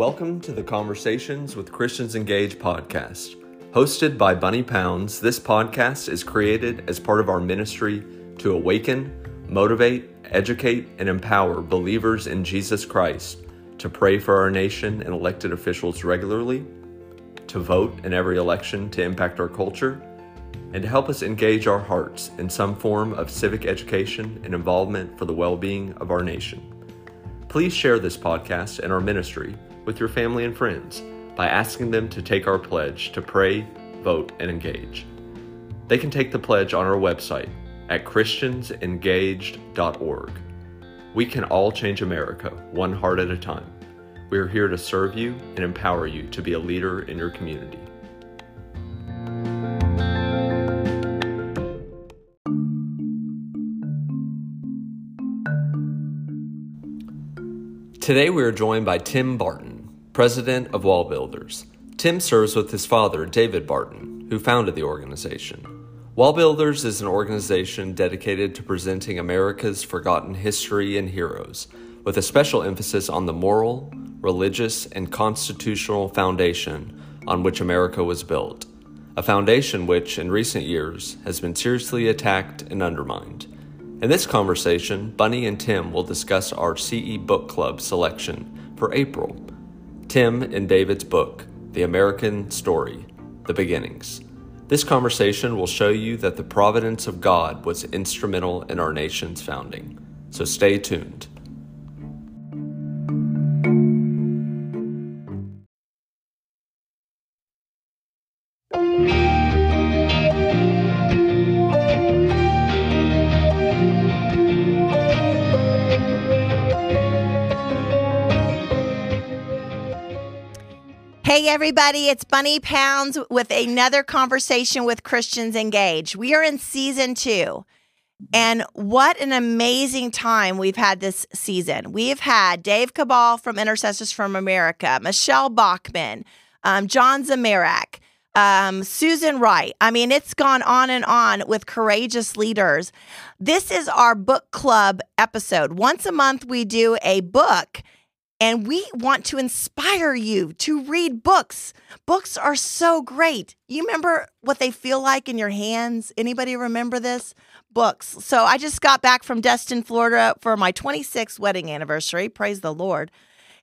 Welcome to the Conversations with Christians Engaged podcast. Hosted by Bunny Pounds, this podcast is created as part of our ministry to awaken, motivate, educate, and empower believers in Jesus Christ to pray for our nation and elected officials regularly, to vote in every election to impact our culture, and to help us engage our hearts in some form of civic education and involvement for the well being of our nation. Please share this podcast and our ministry with your family and friends by asking them to take our pledge to pray, vote, and engage. They can take the pledge on our website at christiansengaged.org. We can all change America one heart at a time. We are here to serve you and empower you to be a leader in your community. Today we are joined by Tim Barton, president of Wall Builders. Tim serves with his father, David Barton, who founded the organization. Wall Builders is an organization dedicated to presenting America's forgotten history and heroes, with a special emphasis on the moral, religious, and constitutional foundation on which America was built, a foundation which, in recent years, has been seriously attacked and undermined. In this conversation, Bunny and Tim will discuss our CE Book Club selection for April. Tim and David's book, The American Story The Beginnings. This conversation will show you that the providence of God was instrumental in our nation's founding. So stay tuned. Everybody, it's Bunny Pounds with another conversation with Christians Engaged. We are in season two. And what an amazing time we've had this season. We've had Dave Kubal from Intercessors from America, Michele Bachmann, um, John Zmirak, um, Susan Wright. I mean, it's gone on and on with courageous leaders. This is our book club episode. Once a month, we do a book and we want to inspire you to read books. Books are so great. You remember what they feel like in your hands? Anybody remember this? Books. So I just got back from Destin, Florida for my 26th wedding anniversary. Praise the Lord.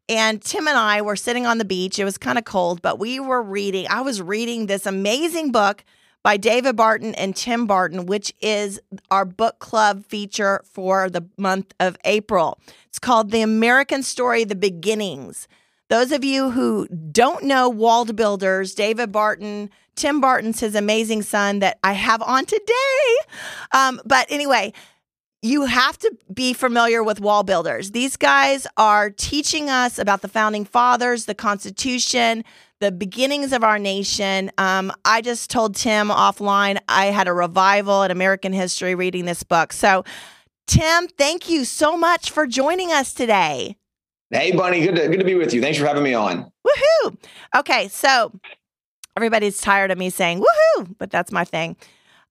And Tim and I were sitting on the beach. It was kind of cold, but we were reading. I was reading this amazing book by David Barton and Tim Barton, which is our book club feature for the month of April. It's called The American Story The Beginnings. Those of you who don't know Wall Builders, David Barton, Tim Barton's his amazing son that I have on today. Um, but anyway, you have to be familiar with wall builders. These guys are teaching us about the founding fathers, the Constitution, the beginnings of our nation. Um, I just told Tim offline I had a revival in American history reading this book. So, Tim, thank you so much for joining us today. Hey, Bunny, good to, good to be with you. Thanks for having me on. Woohoo! Okay, so everybody's tired of me saying woohoo, but that's my thing.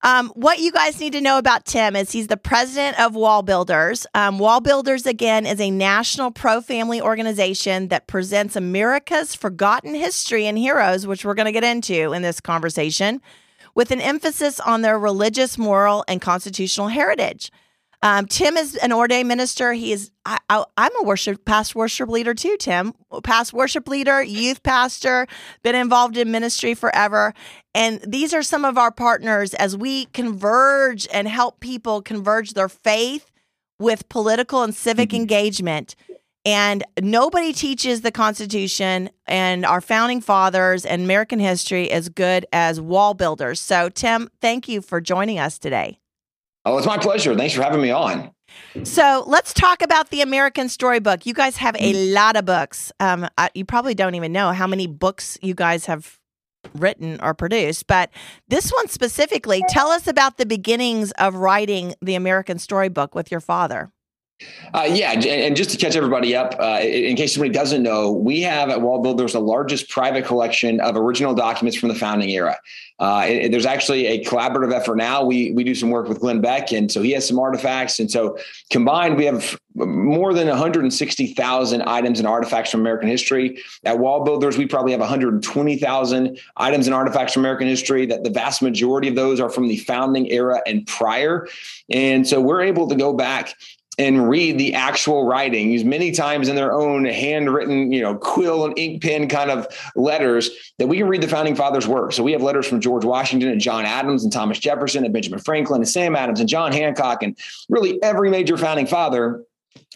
Um, what you guys need to know about Tim is he's the president of Wall Builders. Um, Wall Builders, again, is a national pro family organization that presents America's forgotten history and heroes, which we're going to get into in this conversation, with an emphasis on their religious, moral, and constitutional heritage. Um, Tim is an ordained minister. He is. I, am a worship past worship leader too. Tim, past worship leader, youth pastor, been involved in ministry forever. And these are some of our partners as we converge and help people converge their faith with political and civic mm-hmm. engagement. And nobody teaches the Constitution and our founding fathers and American history as good as wall builders. So, Tim, thank you for joining us today. Oh, it's my pleasure. Thanks for having me on. So let's talk about the American Storybook. You guys have a lot of books. Um, I, you probably don't even know how many books you guys have written or produced, but this one specifically, tell us about the beginnings of writing the American Storybook with your father. Uh, yeah, and just to catch everybody up, uh, in case somebody doesn't know, we have at Wall Builders the largest private collection of original documents from the founding era. Uh, it, there's actually a collaborative effort now. We we do some work with Glenn Beck, and so he has some artifacts, and so combined we have more than 160,000 items and artifacts from American history. At Wall Builders, we probably have 120,000 items and artifacts from American history. That the vast majority of those are from the founding era and prior, and so we're able to go back and read the actual writings many times in their own handwritten, you know, quill and ink pen kind of letters that we can read the founding fathers' work. So we have letters from George Washington and John Adams and Thomas Jefferson and Benjamin Franklin and Sam Adams and John Hancock and really every major founding father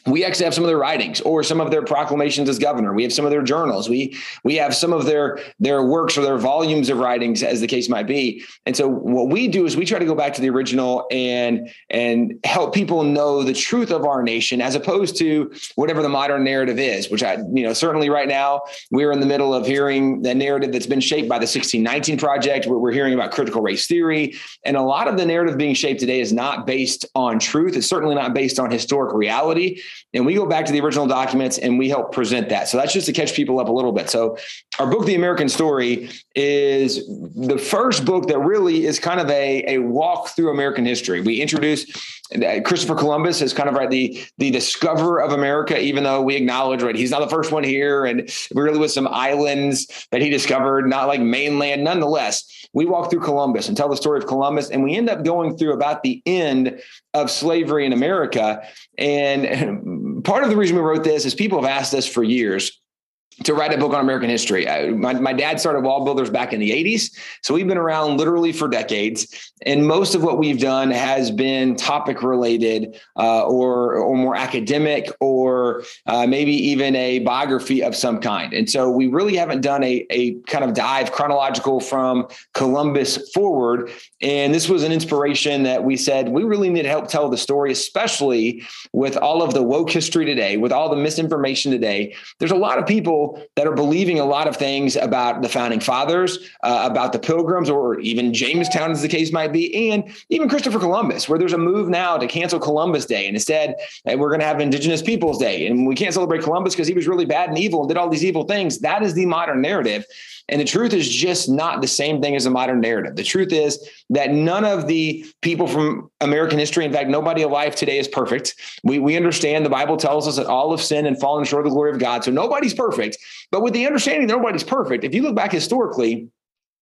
we actually have some of their writings or some of their proclamations as governor. We have some of their journals. We we have some of their their works or their volumes of writings as the case might be. And so what we do is we try to go back to the original and and help people know the truth of our nation as opposed to whatever the modern narrative is which i you know certainly right now we're in the middle of hearing the narrative that's been shaped by the 1619 project. Where we're hearing about critical race theory. And a lot of the narrative being shaped today is not based on truth. It's certainly not based on historic reality and we go back to the original documents and we help present that. So that's just to catch people up a little bit. So our book, The American Story, is the first book that really is kind of a, a walk through American history. We introduce Uh, Christopher Columbus is kind of right the the discoverer of America, even though we acknowledge right he's not the first one here, and really with some islands that he discovered, not like mainland. Nonetheless, we walk through Columbus and tell the story of Columbus, and we end up going through about the end of slavery in America. And part of the reason we wrote this is people have asked us for years to write a book on American history. I, my, my dad started Wall Builders back in the 80s. So we've been around literally for decades. And most of what we've done has been topic related uh, or, or more academic or uh, maybe even a biography of some kind. And so we really haven't done a, a kind of dive chronological from Columbus forward. And this was an inspiration that we said we really need to help tell the story, especially with all of the woke history today, with all the misinformation today. There's a lot of people that are believing a lot of things about the founding fathers, uh, about the pilgrims, or even Jamestown, as the case might be, and even Christopher Columbus, where there's a move now to cancel Columbus Day. And instead, we're going to have Indigenous Peoples Day. And we can't celebrate Columbus because he was really bad and evil and did all these evil things. That is the modern narrative. And the truth is just not the same thing as a modern narrative. The truth is that none of the people from American history, in fact, nobody alive today is perfect. We, we understand the Bible tells us that all have sinned and fallen short of the glory of God. So nobody's perfect. But with the understanding that nobody's perfect, if you look back historically,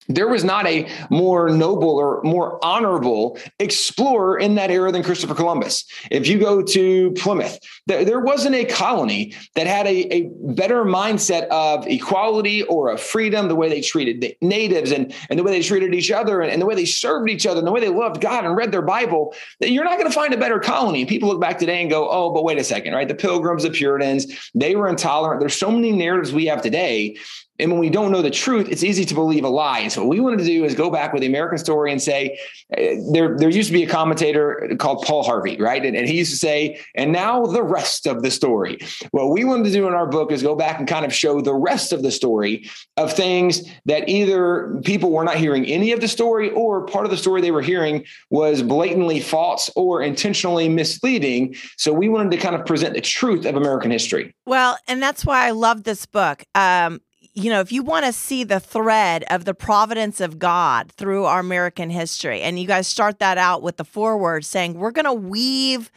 there was not a more noble or more honorable explorer in that era than Christopher Columbus. If you go to Plymouth, there, wasn't a colony that had a, a, better mindset of equality or of freedom, the way they treated the natives and, and the way they treated each other and, and the way they served each other and the way they loved God and read their Bible, you're not going to find a better colony. People look back today and go, oh, but wait a second, right? The pilgrims, the Puritans, they were intolerant. There's so many narratives we have today and when we don't know the truth, it's easy to believe a lie. And so what we wanted to do is go back with the American story and say, uh, there, there used to be a commentator called Paul Harvey, right? And, and he used to say, and now the rest of the story. What we wanted to do in our book is go back and kind of show the rest of the story of things that either people were not hearing any of the story or part of the story they were hearing was blatantly false or intentionally misleading. So we wanted to kind of present the truth of American history. Well, and that's why I love this book. Um, you know, if you want to see the thread of the providence of God through our American history, and you guys start that out with the foreword saying, we're going to weave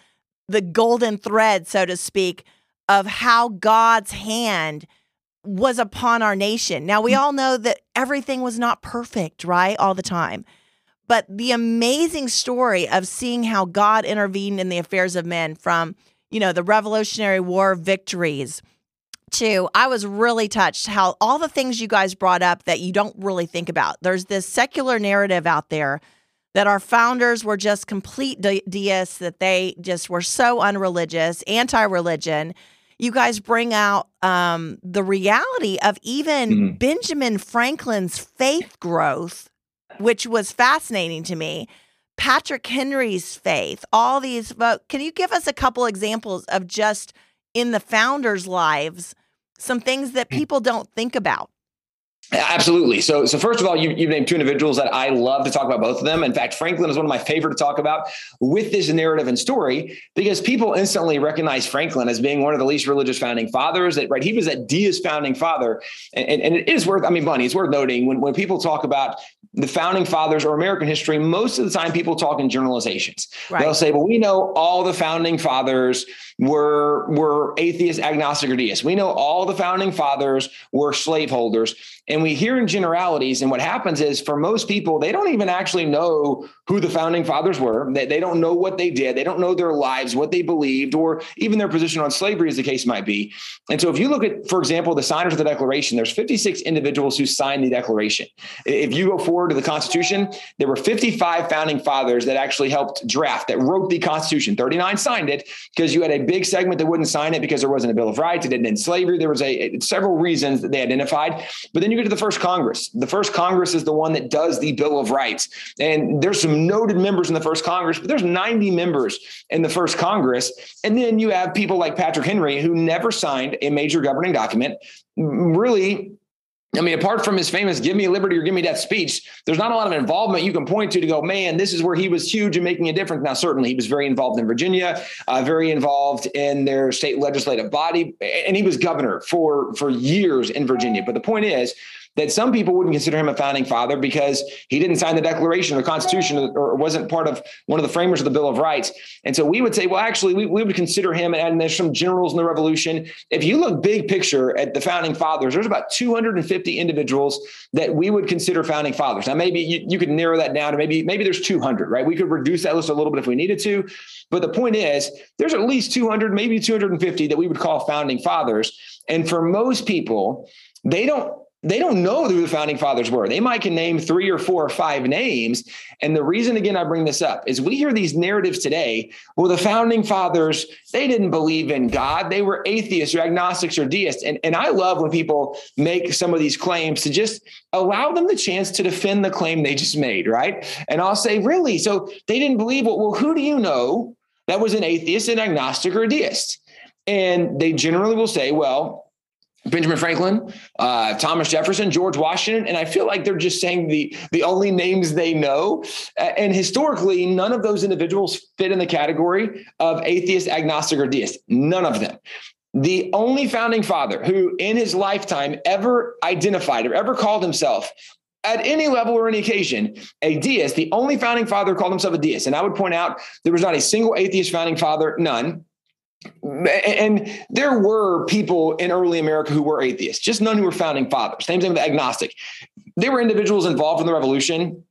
the golden thread, so to speak, of how God's hand was upon our nation. Now, we mm. all know that everything was not perfect, right? All the time. But the amazing story of seeing how God intervened in the affairs of men from, you know, the Revolutionary War victories too, I was really touched how all the things you guys brought up that you don't really think about. There's this secular narrative out there that our founders were just complete de- deists, that they just were so unreligious, anti religion. You guys bring out um, the reality of even mm-hmm. Benjamin Franklin's faith growth, which was fascinating to me. Patrick Henry's faith, all these. Can you give us a couple examples of just in the founders' lives? Some things that people don't think about. Absolutely. So, so first of all, you, you've named two individuals that I love to talk about both of them. In fact, Franklin is one of my favorite to talk about with this narrative and story because people instantly recognize Franklin as being one of the least religious founding fathers. That right, he was that deist founding father, and, and, and it is worth. I mean, Bunny, it's worth noting when when people talk about the founding fathers or American history, most of the time people talk in generalizations. Right. They'll say, "Well, we know all the founding fathers." were were atheist, agnostic, or deist. We know all the founding fathers were slaveholders, and we hear in generalities. And what happens is, for most people, they don't even actually know who the founding fathers were. They, they don't know what they did. They don't know their lives, what they believed, or even their position on slavery, as the case might be. And so, if you look at, for example, the signers of the Declaration, there's 56 individuals who signed the Declaration. If you go forward to the Constitution, there were 55 founding fathers that actually helped draft, that wrote the Constitution. 39 signed it because you had a big segment that wouldn't sign it because there wasn't a Bill of Rights. It didn't end slavery. There was a, several reasons that they identified. But then you get to the first Congress. The first Congress is the one that does the Bill of Rights. And there's some noted members in the first Congress, but there's 90 members in the first Congress. And then you have people like Patrick Henry, who never signed a major governing document, really I mean, apart from his famous "Give me liberty or give me death" speech, there's not a lot of involvement you can point to to go, man, this is where he was huge in making a difference. Now, certainly, he was very involved in Virginia, uh, very involved in their state legislative body, and he was governor for for years in Virginia. But the point is, that some people wouldn't consider him a founding father because he didn't sign the Declaration or the Constitution or wasn't part of one of the framers of the Bill of Rights. And so we would say, well, actually, we, we would consider him, and there's some generals in the Revolution. If you look big picture at the founding fathers, there's about 250 individuals that we would consider founding fathers. Now, maybe you, you could narrow that down to maybe maybe there's 200, right? We could reduce that list a little bit if we needed to. But the point is, there's at least 200, maybe 250 that we would call founding fathers. And for most people, they don't they don't know who the founding fathers were. They might can name three or four or five names. And the reason, again, I bring this up is we hear these narratives today. Well, the founding fathers, they didn't believe in God. They were atheists or agnostics or deists. And, and I love when people make some of these claims to just allow them the chance to defend the claim they just made, right? And I'll say, really? So they didn't believe it. Well, who do you know that was an atheist, an agnostic, or a deist? And they generally will say, well, Benjamin Franklin, uh, Thomas Jefferson, George Washington, and I feel like they're just saying the the only names they know. And historically, none of those individuals fit in the category of atheist, agnostic, or deist. None of them. The only founding father who, in his lifetime, ever identified or ever called himself at any level or any occasion, a deist, the only founding father called himself a deist. And I would point out there was not a single atheist founding father, none and there were people in early America who were atheists, just none who were founding fathers. Same thing with agnostic. There were individuals involved in the revolution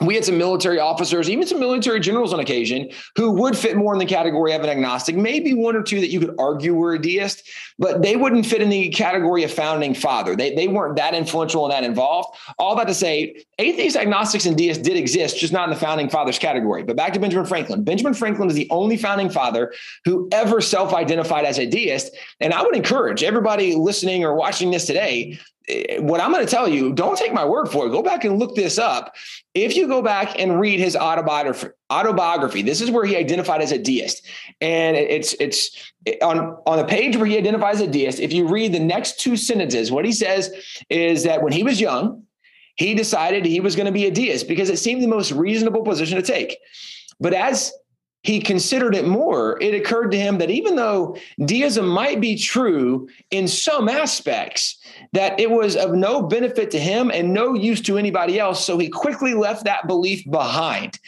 we had some military officers, even some military generals on occasion, who would fit more in the category of an agnostic. Maybe one or two that you could argue were a deist, but they wouldn't fit in the category of founding father. They, they weren't that influential and that involved. All that to say, atheists, agnostics, and deists did exist, just not in the founding fathers category. But back to Benjamin Franklin. Benjamin Franklin is the only founding father who ever self identified as a deist. And I would encourage everybody listening or watching this today Eh, what I'm going to tell you, don't take my word for it. Go back and look this up. If you go back and read his autobiography, autobiography, this is where he identified as a deist, and it's it's on on the page where he identifies a deist. If you read the next two sentences, what he says is that when he was young, he decided he was going to be a deist because it seemed the most reasonable position to take. But as he considered it more, it occurred to him that even though deism might be true in some aspects, that it was of no benefit to him and no use to anybody else. So he quickly left that belief behind.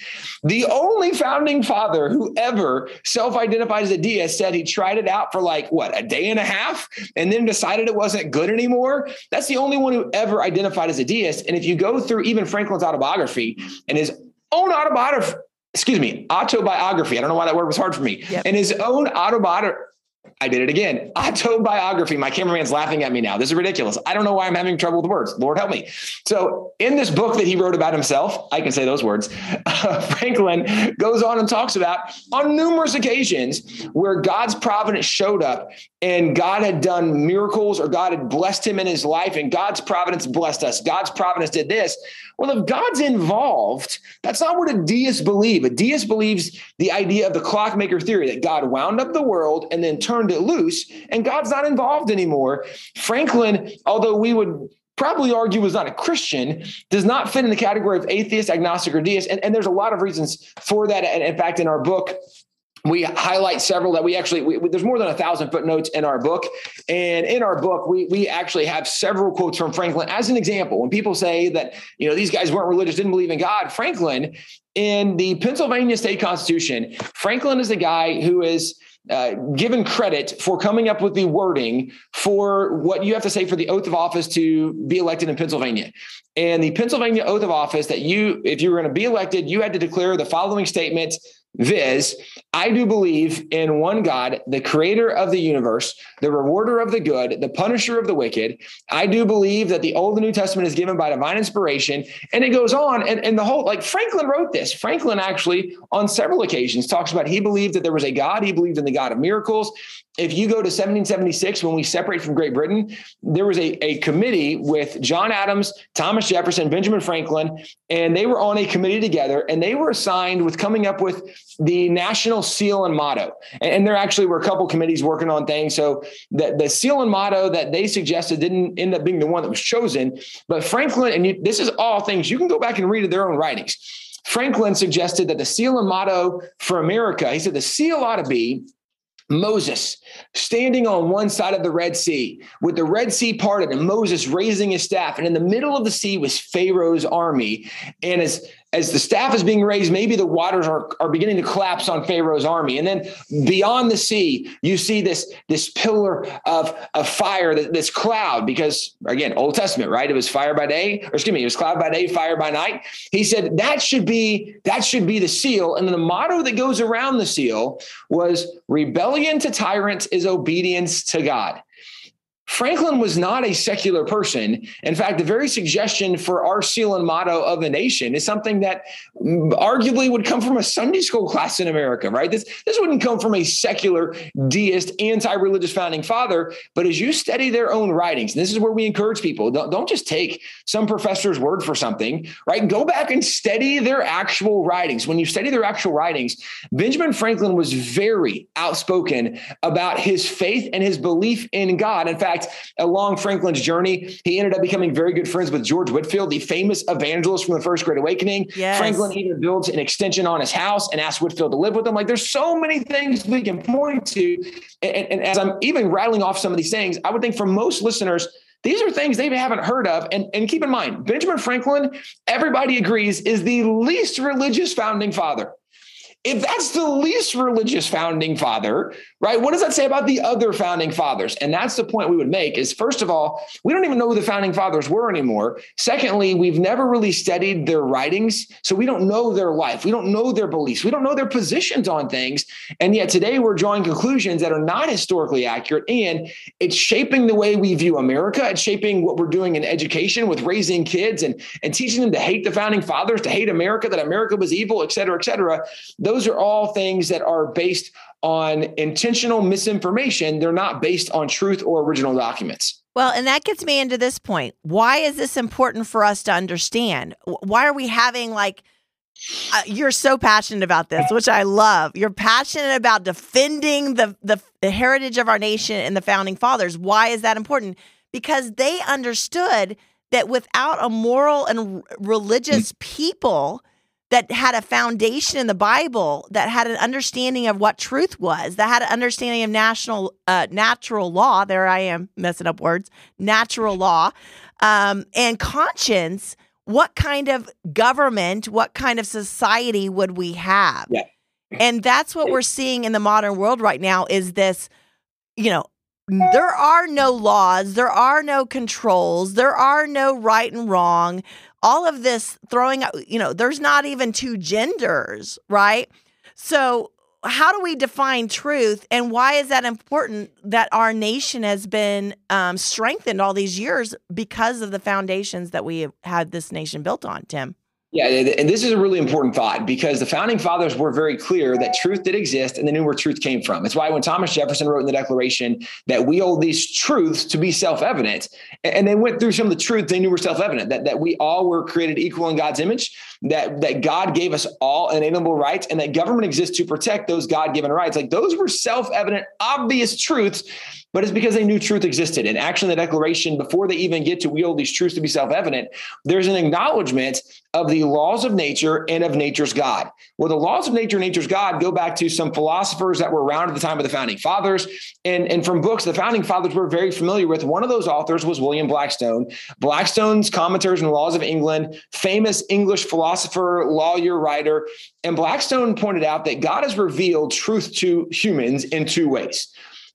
The only founding father who ever self identified as a deist said he tried it out for like, what, a day and a half and then decided it wasn't good anymore. That's the only one who ever identified as a deist. And if you go through even Franklin's autobiography and his own autobiography, excuse me, autobiography. I don't know why that word was hard for me. Yep. And his own autobiography. I did it again. Autobiography. My cameraman's laughing at me now. This is ridiculous. I don't know why I'm having trouble with words. Lord help me. So, in this book that he wrote about himself, I can say those words. Uh, Franklin goes on and talks about on numerous occasions where God's providence showed up and God had done miracles or God had blessed him in his life and God's providence blessed us. God's providence did this. Well, if God's involved, that's not what a deist believe. A deist believes the idea of the clockmaker theory that God wound up the world and then turned it loose and God's not involved anymore. Franklin, although we would probably argue was not a Christian, does not fit in the category of atheist, agnostic, or deist. And, and there's a lot of reasons for that. And in fact, in our book, we highlight several that we actually we, we, there's more than a thousand footnotes in our book and in our book we we actually have several quotes from franklin as an example when people say that you know these guys weren't religious didn't believe in god franklin in the pennsylvania state constitution franklin is the guy who is uh, given credit for coming up with the wording for what you have to say for the oath of office to be elected in Pennsylvania. And the Pennsylvania oath of office that you, if you were going to be elected, you had to declare the following statement Viz, I do believe in one God, the creator of the universe, the rewarder of the good, the punisher of the wicked. I do believe that the Old and New Testament is given by divine inspiration. And it goes on. And, and the whole, like Franklin wrote this. Franklin actually, on several occasions, talks about he believed that there was a God. He believed in the God of miracles if you go to 1776, when we separate from Great Britain, there was a, a committee with John Adams, Thomas Jefferson, Benjamin Franklin, and they were on a committee together and they were assigned with coming up with the national seal and motto. And, and there actually were a couple committees working on things. So the, the seal and motto that they suggested didn't end up being the one that was chosen. But Franklin, and you, this is all things you can go back and read their own writings. Franklin suggested that the seal and motto for America, he said the seal ought to be Moses standing on one side of the Red Sea with the Red Sea parted and Moses raising his staff. And in the middle of the sea was Pharaoh's army. And as as the staff is being raised, maybe the waters are, are beginning to collapse on Pharaoh's army. And then beyond the sea, you see this, this pillar of, of fire, this cloud, because again, Old Testament, right? It was fire by day, or excuse me, it was cloud by day, fire by night. He said that should be, that should be the seal. And then the motto that goes around the seal was rebellion to tyrants is obedience to God. Franklin was not a secular person. In fact, the very suggestion for our seal and motto of the nation is something that arguably would come from a Sunday school class in America, right? This, this wouldn't come from a secular, deist, anti religious founding father. But as you study their own writings, this is where we encourage people don't, don't just take some professor's word for something, right? Go back and study their actual writings. When you study their actual writings, Benjamin Franklin was very outspoken about his faith and his belief in God. In fact, fact, along Franklin's journey, he ended up becoming very good friends with George Whitefield, the famous evangelist from the First Great Awakening. Yes. Franklin even builds an extension on his house and asks Whitfield to live with him. Like there's so many things we can point to. And, and as I'm even rattling off some of these things, I would think for most listeners, these are things they haven't heard of. And, and keep in mind, Benjamin Franklin, everybody agrees, is the least religious founding father. If that's the least religious founding father, right? What does that say about the other founding fathers? And that's the point we would make is first of all, we don't even know who the founding fathers were anymore. Secondly, we've never really studied their writings. So we don't know their life. We don't know their beliefs. We don't know their positions on things. And yet today we're drawing conclusions that are not historically accurate. And it's shaping the way we view America. It's shaping what we're doing in education with raising kids and, and teaching them to hate the founding fathers, to hate America, that America was evil, et cetera, et cetera those are all things that are based on intentional misinformation. They're not based on truth or original documents. Well, and that gets me into this point. Why is this important for us to understand? Why are we having like, uh, you're so passionate about this, which I love. You're passionate about defending the, the, the heritage of our nation and the founding fathers. Why is that important? Because they understood that without a moral and religious people, that had a foundation in the Bible, that had an understanding of what truth was, that had an understanding of national uh, natural law. There I am messing up words. Natural law um, and conscience. What kind of government, what kind of society would we have? Yeah. And that's what we're seeing in the modern world right now. Is this, you know, there are no laws, there are no controls, there are no right and wrong all of this throwing out, you know, there's not even two genders, right? So, how do we define truth and why is that important that our nation has been um, strengthened all these years because of the foundations that we have had this nation built on, Tim? Yeah, and this is a really important thought because the founding fathers were very clear that truth did exist and they knew where truth came from. It's why when Thomas Jefferson wrote in the Declaration that we hold these truths to be self evident, and they went through some of the truths they knew were self evident that, that we all were created equal in God's image, that, that God gave us all inalienable rights and that government exists to protect those God given rights. Like those were self evident, obvious truths but it's because they knew truth existed. And actually, the declaration, before they even get to wield these truths to be self evident, there's an acknowledgement of the laws of nature and of nature's God. Well, the laws of nature and nature's God go back to some philosophers that were around at the time of the founding fathers. And, and from books the founding fathers were very familiar with. One of those authors was William Blackstone. Blackstone's Commentaries on the Laws of England, famous English philosopher, lawyer, writer. And Blackstone pointed out that God has revealed truth to humans in two ways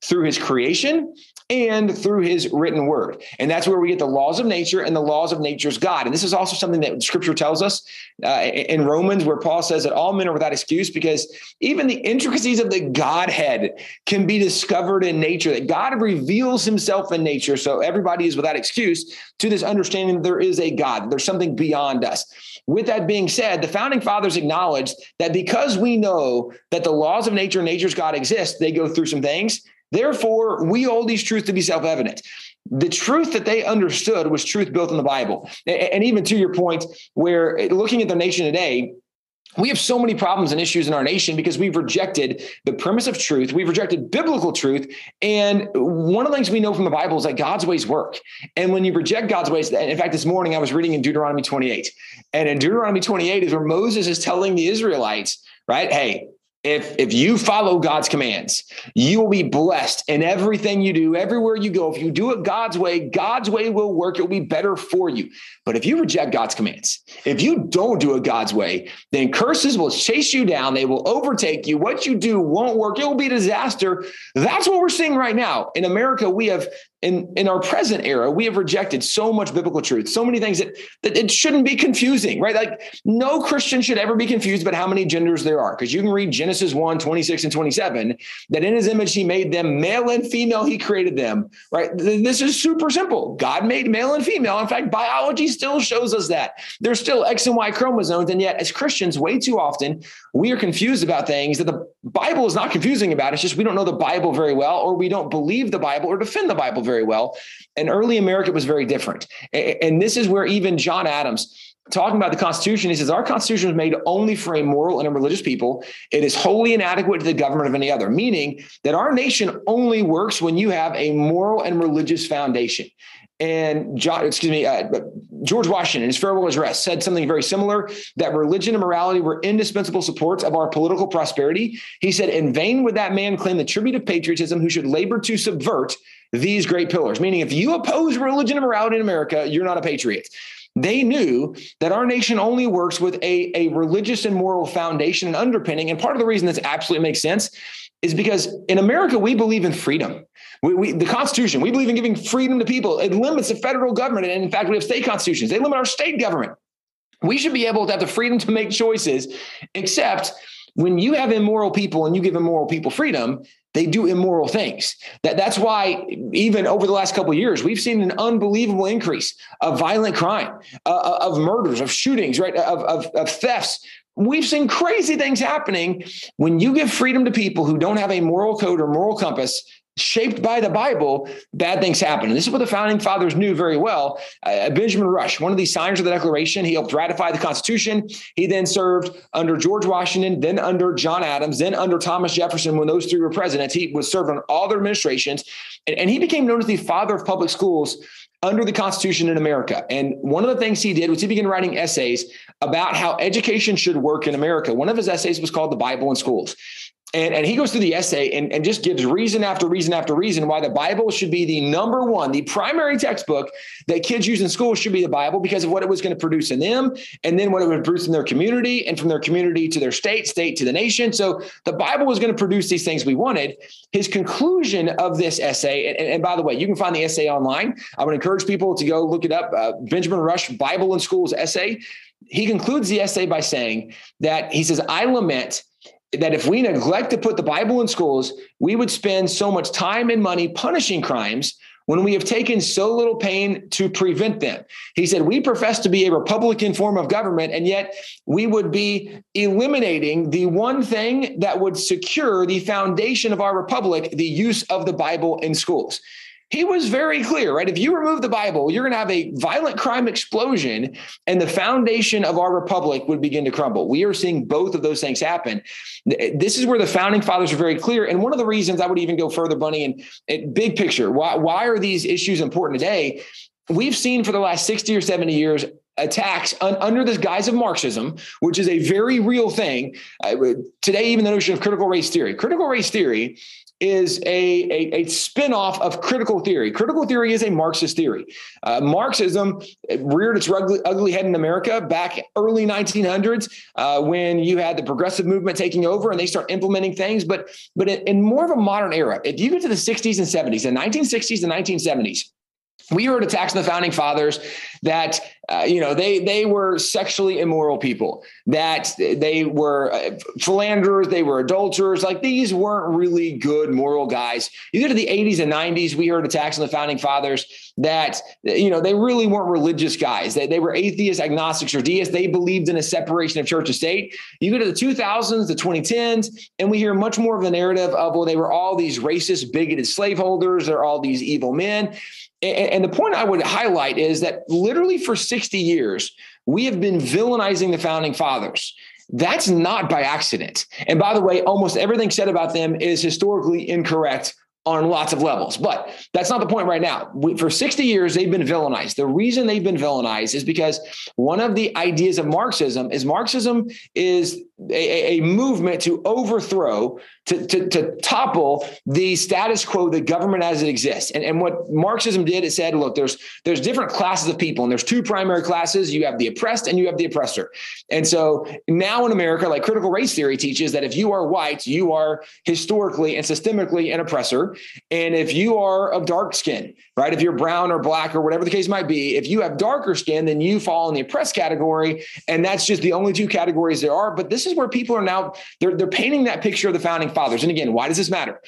through his creation and through his written word. And that's where we get the laws of nature and the laws of nature's God. And this is also something that scripture tells us uh, in Romans, where Paul says that all men are without excuse because even the intricacies of the Godhead can be discovered in nature, that God reveals himself in nature. So everybody is without excuse to this understanding that there is a God, there's something beyond us. With that being said, the founding fathers acknowledged that because we know that the laws of nature and nature's God exist, they go through some things Therefore, we hold these truths to be self evident. The truth that they understood was truth built in the Bible. And even to your point, where eh, looking at the nation today, we have so many problems and issues in our nation because we've rejected the premise of truth. We've rejected biblical truth. And one of the things we know from the Bible is that God's ways work. And when you reject God's ways, in fact, this morning I was reading in Deuteronomy 28. And in Deuteronomy 28 is where Moses is telling the Israelites, right? Hey, if if you follow God's commands, you will be blessed in everything you do, everywhere you go. If you do it God's way, God's way will work. It will be better for you. But if you reject God's commands, if you don't do it God's way, then curses will chase you down. They will overtake you. What you do won't work. It will be a disaster. That's what we're seeing right now. In America, we have in, in our present era, we have rejected so much biblical truth, so many things that, that it shouldn't be confusing, right? Like no Christian should ever be confused about how many genders there are. Because you can read Genesis 1, 26 and 27, that in his image he made them male and female, he created them, right? This is super simple. God made male and female. In fact, biology still shows us that. There's still X and Y chromosomes. And yet, as Christians, way too often, we are confused about things that the Bible is not confusing about. It. It's just we don't know the Bible very well, or we don't believe the Bible or defend the Bible very well. And early America was very different. And this is where even John Adams, talking about the Constitution, he says, Our Constitution was made only for a moral and a religious people. It is wholly inadequate to the government of any other, meaning that our nation only works when you have a moral and religious foundation. And John, excuse me, uh, George Washington, in his farewell address, said something very similar that religion and morality were indispensable supports of our political prosperity. He said, In vain would that man claim the tribute of patriotism who should labor to subvert these great pillars. Meaning, if you oppose religion and morality in America, you're not a patriot. They knew that our nation only works with a, a religious and moral foundation and underpinning. And part of the reason this absolutely makes sense is because in America, we believe in freedom. We, we, the Constitution, we believe in giving freedom to people. It limits the federal government. And in fact, we have state constitutions, they limit our state government. We should be able to have the freedom to make choices, except when you have immoral people and you give immoral people freedom, they do immoral things. That, that's why even over the last couple years, we've seen an unbelievable increase of violent crime, uh, uh, of murders, of shootings, right, of, of, of thefts. We've seen crazy things happening when you give freedom to people who don't have a moral code or moral compass shaped by the Bible, bad things happen. And this is what the founding fathers knew very well. Uh, Benjamin Rush, one of the signers of the Declaration, he helped ratify the Constitution. He then served under George Washington, then under John Adams, then under Thomas Jefferson when those three were presidents. He was served on all their administrations, and, and he became known as the father of public schools under the Constitution in America. And one of the things he did was he began writing essays about how education should work in America. One of his essays was called The Bible in Schools. And, and he goes through the essay and, and just gives reason after reason after reason why the Bible should be the number one, the primary textbook that kids use in school should be the Bible because of what it was going to produce in them and then what it would produce in their community and from their community to their state, state to the nation. So the Bible was going to produce these things we wanted. His conclusion of this essay, and, and by the way, you can find the essay online. I would encourage people to go look it up. Uh, Benjamin Rush, Bible in Schools essay. He concludes the essay by saying that he says, I lament that if we neglect to put the Bible in schools, we would spend so much time and money punishing crimes when we have taken so little pain to prevent them. He said, We profess to be a Republican form of government, and yet we would be eliminating the one thing that would secure the foundation of our republic, the use of the Bible in schools. He was very clear, right? If you remove the Bible, you're going to have a violent crime explosion and the foundation of our republic would begin to crumble. We are seeing both of those things happen. This is where the founding fathers are very clear. And one of the reasons I would even go further, Bunny, and, and big picture, why, why are these issues important today? We've seen for the last 60 or 70 years attacks un, under the guise of Marxism, which is a very real thing. Uh, today, even the notion of critical race theory. Critical race theory is a, a, a spin-off of critical theory. Critical theory is a Marxist theory. Uh, Marxism reared its ugly, ugly, head in America back early 1900s uh, when you had the progressive movement taking over and they start implementing things. But, but in, in more of a modern era, if you get to the 60s and 70s, the 1960s and 1970s, we heard attacks on the founding fathers that uh, you know they they were sexually immoral people that they were uh, philanderers they were adulterers. Like these weren't really good moral guys. You go to the 80s and 90s we heard attacks on the founding fathers that you know they really weren't religious guys. They, they were atheists agnostics or deists. They believed in a separation of church and state. You go to the 2000s the 2010s and we hear much more of the narrative of well they were all these racist bigoted slaveholders. They're all these evil men and, the point I would highlight is that literally for 60 years, we have been villainizing the founding fathers. That's not by accident. And by the way, almost everything said about them is historically incorrect on lots of levels. But that's not the point right now. We, for 60 years, they've been villainized. The reason they've been villainized is because one of the ideas of Marxism is Marxism is a, a movement to overthrow, to, to, to, topple the status quo, the government as it exists. And, and what Marxism did, it said, look, there's there's different classes of people, and there's two primary classes. You have the oppressed and you have the oppressor. And so now in America, like critical race theory teaches that if you are white, you are historically and systemically an oppressor. And if you are of dark skin, right? If you're brown or black or whatever the case might be, if you have darker skin, then you fall in the oppressed category. And that's just the only two categories there are. But this is where people are now, they're, they're painting that picture of the founding fathers. And again, why does this matter?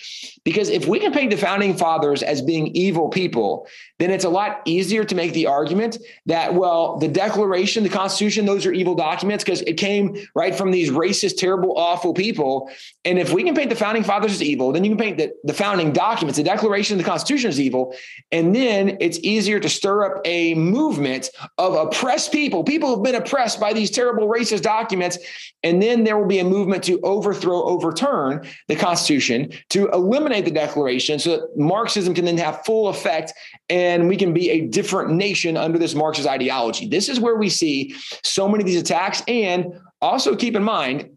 Because if we can paint the founding fathers as being evil people, then it's a lot easier to make the argument that, well, the Declaration, the Constitution, those are evil documents because it came right from these racist, terrible, awful people. And if we can paint the founding fathers as evil, then you can paint the, the founding documents, the Declaration, the Constitution as evil. And then it's easier to stir up a movement of oppressed people. People who've been oppressed by these terrible racist documents. And then there will be a movement to overthrow, overturn the Constitution, to eliminate the Declaration so that Marxism can then have full effect and we can be a different nation under this Marxist ideology. This is where we see so many of these attacks. And also keep in mind,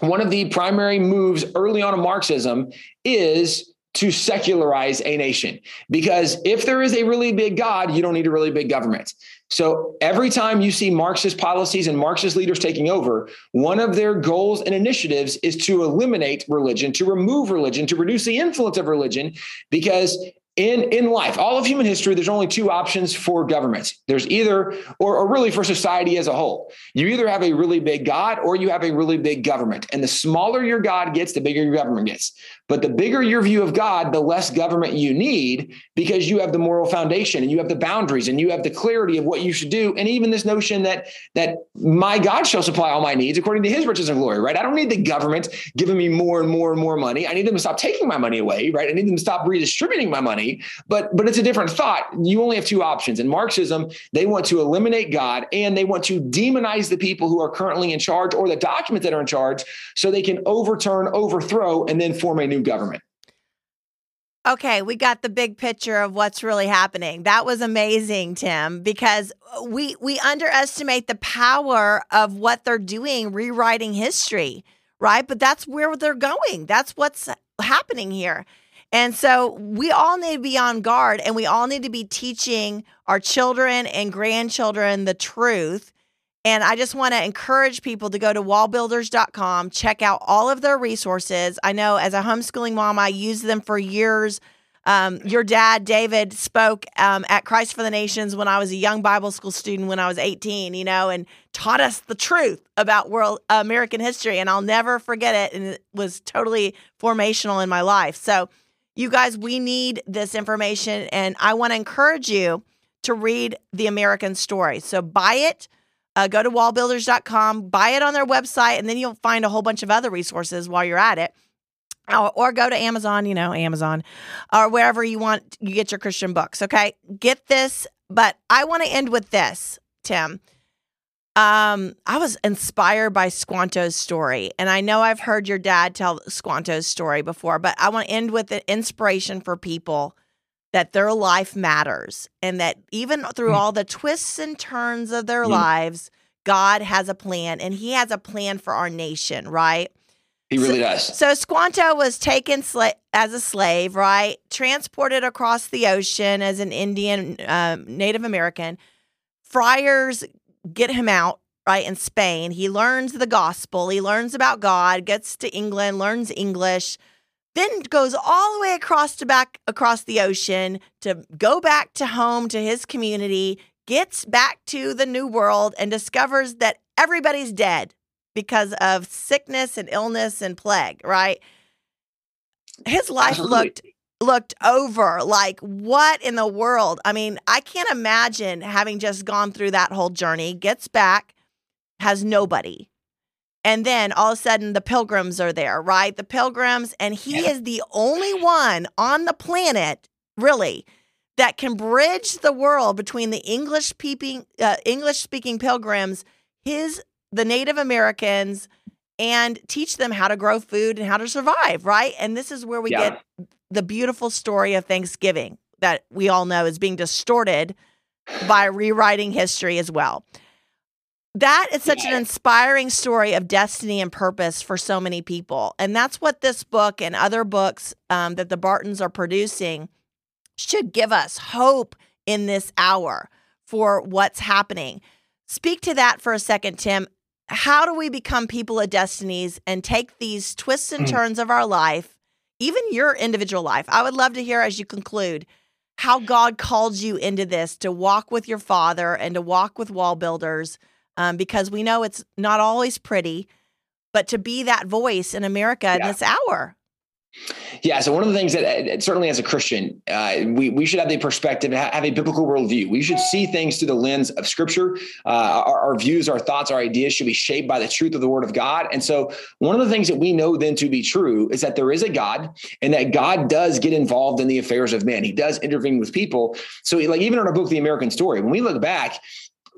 one of the primary moves early on in Marxism is to secularize a nation. Because if there is a really big God, you don't need a really big government. So every time you see Marxist policies and Marxist leaders taking over, one of their goals and initiatives is to eliminate religion, to remove religion, to reduce the influence of religion, because in in life all of human history there's only two options for governments. There's either or, or, really for society as a whole. You either have a really big god or you have a really big government. And the smaller your god gets the bigger your government gets but the bigger your view of god the less government you need because you have the moral foundation and you have the boundaries and you have the clarity of what you should do. And even this notion that that my god shall supply all my needs according to his riches and glory right? I don't need the government giving me more and more and more money. I need them to stop taking my money away right? I need them to stop redistributing my money. But but it's a different thought. You only have two options. In Marxism, they want to eliminate God and they want to demonize the people who are currently in charge or the documents that are in charge so they can overturn, overthrow, and then form a new government. Okay, we got the big picture of what's really happening. That was amazing, Tim, because we we underestimate the power of what they're doing rewriting history, right? But that's where they're going. That's what's happening here. And so we all need to be on guard and we all need to be teaching our children and grandchildren the truth. And I just want to encourage people to go to wallbuilders.com, check out all of their resources. I know as a homeschooling mom, I used them for years. Um, your dad, David, spoke um, at Christ for the Nations when I was a young Bible school student when I was 18, you know, and taught us the truth about world uh, American history. And I'll never forget it. And it was totally formational in my life. So, you guys, we need this information, and I want to encourage you to read The American Story. So buy it. Uh, go to wallbuilders.com, buy it on their website, and then you'll find a whole bunch of other resources while you're at it. or, or go to Amazon, you know, Amazon, or wherever you want you get your Christian books. Okay, get this. But I want to end with this, Tim. Um, I was inspired by Squanto's story, and I know I've heard your dad tell Squanto's story before, but I want to end with the inspiration for people that their life matters, and that even through mm. all the twists and turns of their mm. lives, God has a plan, and He has a plan for our nation, right? He really so, does. So Squanto was taken sla- as a slave, right? Transported across the ocean as an Indian uh, Native American. Friars get him out right in Spain. He learns the gospel. He learns about God. Gets to England, learns English, then goes all the way across to back across the ocean to go back to home to his community. Gets back to the new world and discovers that everybody's dead because of sickness and illness and plague. Right? His life looked looked over like what in the world i mean i can't imagine having just gone through that whole journey gets back has nobody and then all of a sudden the pilgrims are there right the pilgrims and he yeah. is the only one on the planet really that can bridge the world between the english speaking uh, english speaking pilgrims his the native americans and teach them how to grow food and how to survive right and this is where we yeah. get the beautiful story of Thanksgiving that we all know is being distorted by rewriting history as well. That is such an inspiring story of destiny and purpose for so many people. And that's what this book and other books um, that the Bartons are producing should give us hope in this hour for what's happening. Speak to that for a second, Tim. How do we become people of destinies and take these twists and mm. turns of our life even your individual life. I would love to hear as you conclude how God called you into this to walk with your father and to walk with wall builders, um, because we know it's not always pretty, but to be that voice in America yeah. in this hour. Yeah. So one of the things that uh, certainly as a Christian, uh, we, we should have the perspective, have a biblical worldview. We should see things through the lens of scripture. Uh, our, our, views, our thoughts, our ideas should be shaped by the truth of the word of God. And so one of the things that we know then to be true is that there is a God and that God does get involved in the affairs of men. He does intervene with people. So like even in our book, The American Story, when we look back,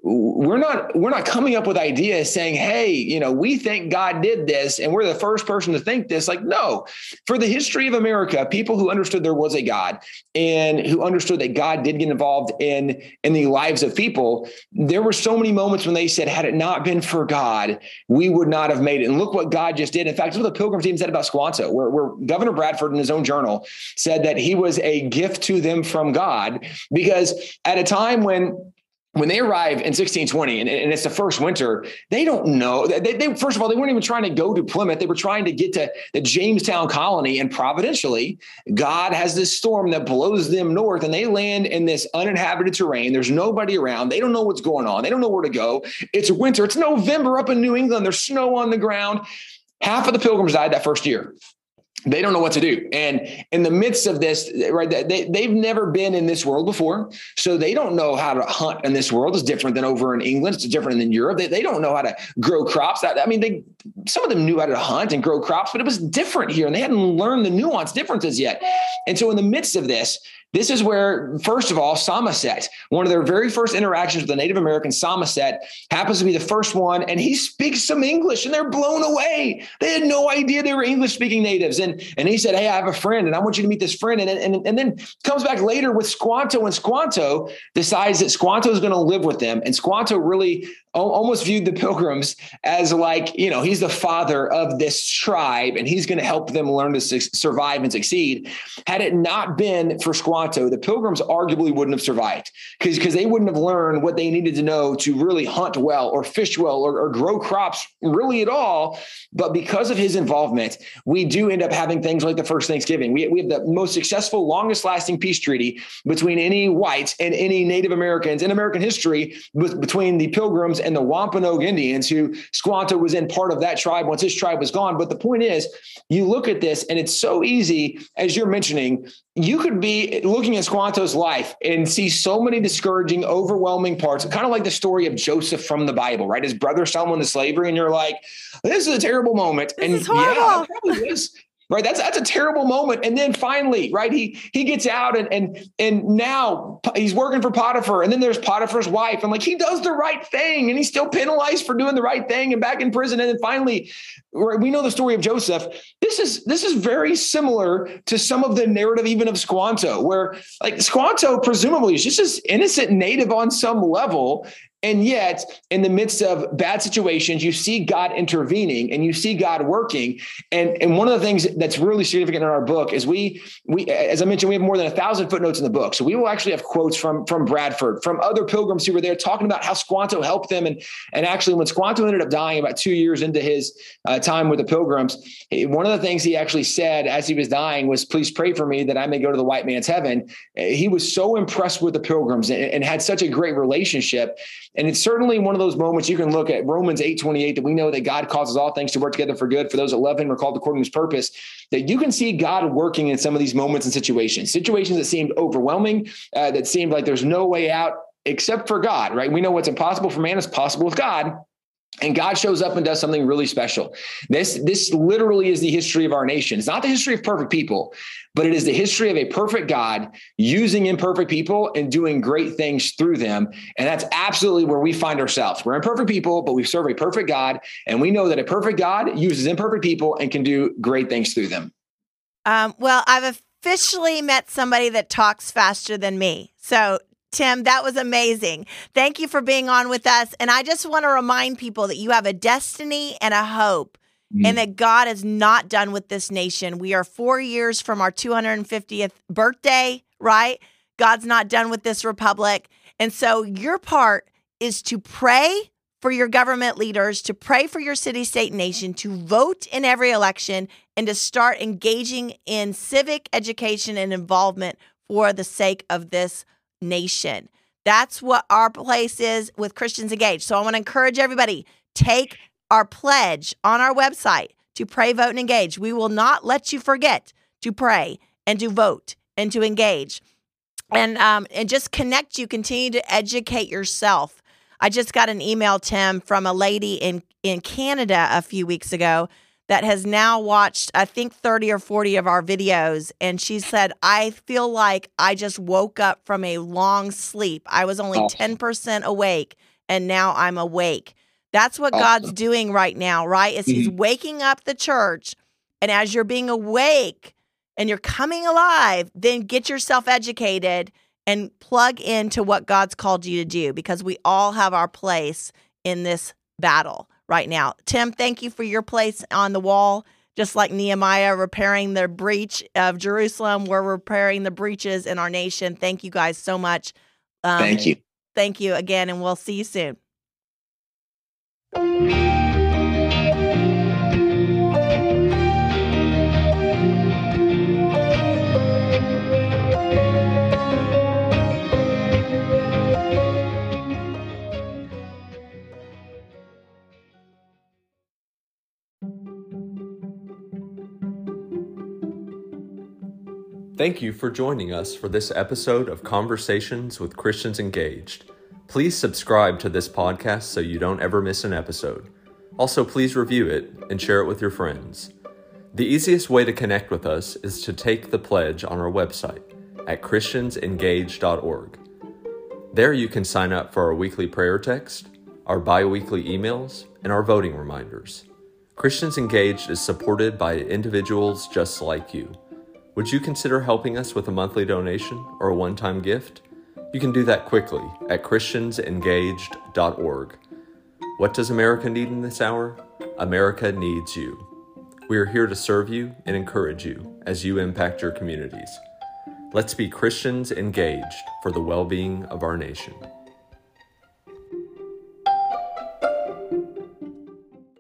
we're not we're not coming up with ideas saying hey you know we think god did this and we're the first person to think this. Like no for the history of america people who understood there was a god and who understood that god did get involved in in the lives of people there were so many moments when they said had it not been for god we would not have made it. And look what god just did. In fact what the pilgrims even said about squanto where, where governor bradford in his own journal said that he was a gift to them from god because at a time when when they arrive in 1620 and, and, it's the first winter, they don't know. They, they, first of all, they weren't even trying to go to Plymouth. They were trying to get to the Jamestown colony. And providentially, God has this storm that blows them north and they land in this uninhabited terrain. There's nobody around. They don't know what's going on. They don't know where to go. It's winter. It's November up in New England. There's snow on the ground. Half of the pilgrims died that first year they don't know what to do. And in the midst of this, right, they, they've never been in this world before. So they don't know how to hunt in this world. It's different than over in England. It's different than in Europe. They, they don't know how to grow crops. I mean, they, some of them knew how to hunt and grow crops, but it was different here and they hadn't learned the nuance differences yet. And so in the midst of this, this is where, first of all, Samoset, one of their very first interactions with the Native American Samoset, happens to be the first one, and he speaks some English, and they're blown away. They had no idea they were English speaking natives. And, and he said, Hey, I have a friend, and I want you to meet this friend. And, and, and then comes back later with Squanto, and Squanto decides that Squanto is going to live with them. And Squanto really almost viewed the pilgrims as like, you know, he's the father of this tribe and he's going to help them learn to su- survive and succeed. Had it not been for Squanto, the pilgrims arguably wouldn't have survived because because they wouldn't have learned what they needed to know to really hunt well or fish well or, or grow crops really at all. But because of his involvement, we do end up having things like the first Thanksgiving. We, we have the most successful, longest lasting peace treaty between any whites and any Native Americans in American history with, between the pilgrims and the Wampanoag Indians, who Squanto was in part of that tribe once his tribe was gone. But the point is, you look at this and it's so easy, as you're mentioning, you could be looking at Squanto's life and see so many discouraging, overwhelming parts, kind of like the story of Joseph from the Bible, right? His brother sold him into slavery, and you're like, this is a terrible moment. This and yeah, it probably is. Right? That's that's a terrible moment. And then finally, right, he he gets out and and and now he's working for Potiphar, and then there's Potiphar's wife, and like he does the right thing, and he's still penalized for doing the right thing, and back in prison. And then finally, we know the story of Joseph. This is this is very similar to some of the narrative even of Squanto, where like Squanto presumably is just this innocent native on some level, and yet, in the midst of bad situations, you see God intervening and you see God working. And, and one of the things that's really significant in our book is we, we, as I mentioned, we have more than a thousand footnotes in the book. So we will actually have quotes from, from Bradford, from other pilgrims who were there talking about how Squanto helped them. And, and actually, when Squanto ended up dying about two years into his uh, time with the pilgrims, one of the things he actually said as he was dying was, Please pray for me that I may go to the white man's heaven. He was so impressed with the pilgrims and, and had such a great relationship and it's certainly one of those moments you can look at Romans 8 28 that we know that God causes all things to work together for good for those that love him, are called according to his purpose. That you can see God working in some of these moments and situations, situations that seemed overwhelming, uh, that seemed like there's no way out except for God, right? We know what's impossible for man is possible with God and God shows up and does something really special. This this literally is the history of our nation. It's not the history of perfect people, but it is the history of a perfect God using imperfect people and doing great things through them. And that's absolutely where we find ourselves. We're imperfect people, but we serve a perfect God, and we know that a perfect God uses imperfect people and can do great things through them. Um, well, I've officially met somebody that talks faster than me. So Tim, that was amazing. Thank you for being on with us. And I just want to remind people that you have a destiny and a hope, mm-hmm. and that God is not done with this nation. We are four years from our 250th birthday, right? God's not done with this republic. And so your part is to pray for your government leaders, to pray for your city, state, nation, to vote in every election, and to start engaging in civic education and involvement for the sake of this nation. That's what our place is with Christians Engaged. So I want to encourage everybody take our pledge on our website to pray, vote, and engage. We will not let you forget to pray and to vote and to engage. And um, and just connect you, continue to educate yourself. I just got an email, Tim, from a lady in, in Canada a few weeks ago that has now watched, I think, 30 or 40 of our videos. And she said, I feel like I just woke up from a long sleep. I was only awesome. 10% awake, and now I'm awake. That's what awesome. God's doing right now, right? Is He's mm-hmm. waking up the church. And as you're being awake and you're coming alive, then get yourself educated and plug into what God's called you to do because we all have our place in this battle right now. Tim, thank you for your place on the wall. Just like Nehemiah repairing the breach of Jerusalem, we're repairing the breaches in our nation. Thank you guys so much. Um, thank you. Thank you again, and we'll see you soon. Thank you for joining us for this episode of Conversations with Christians Engaged. Please subscribe to this podcast so you don't ever miss an episode. Also, please review it and share it with your friends. The easiest way to connect with us is to take the pledge on our website at christiansengaged.org. There you can sign up for our weekly prayer text, our bi weekly emails, and our voting reminders. Christians Engaged is supported by individuals just like you. Would you consider helping us with a monthly donation or a one time gift? You can do that quickly at ChristiansEngaged.org. What does America need in this hour? America needs you. We are here to serve you and encourage you as you impact your communities. Let's be Christians engaged for the well being of our nation.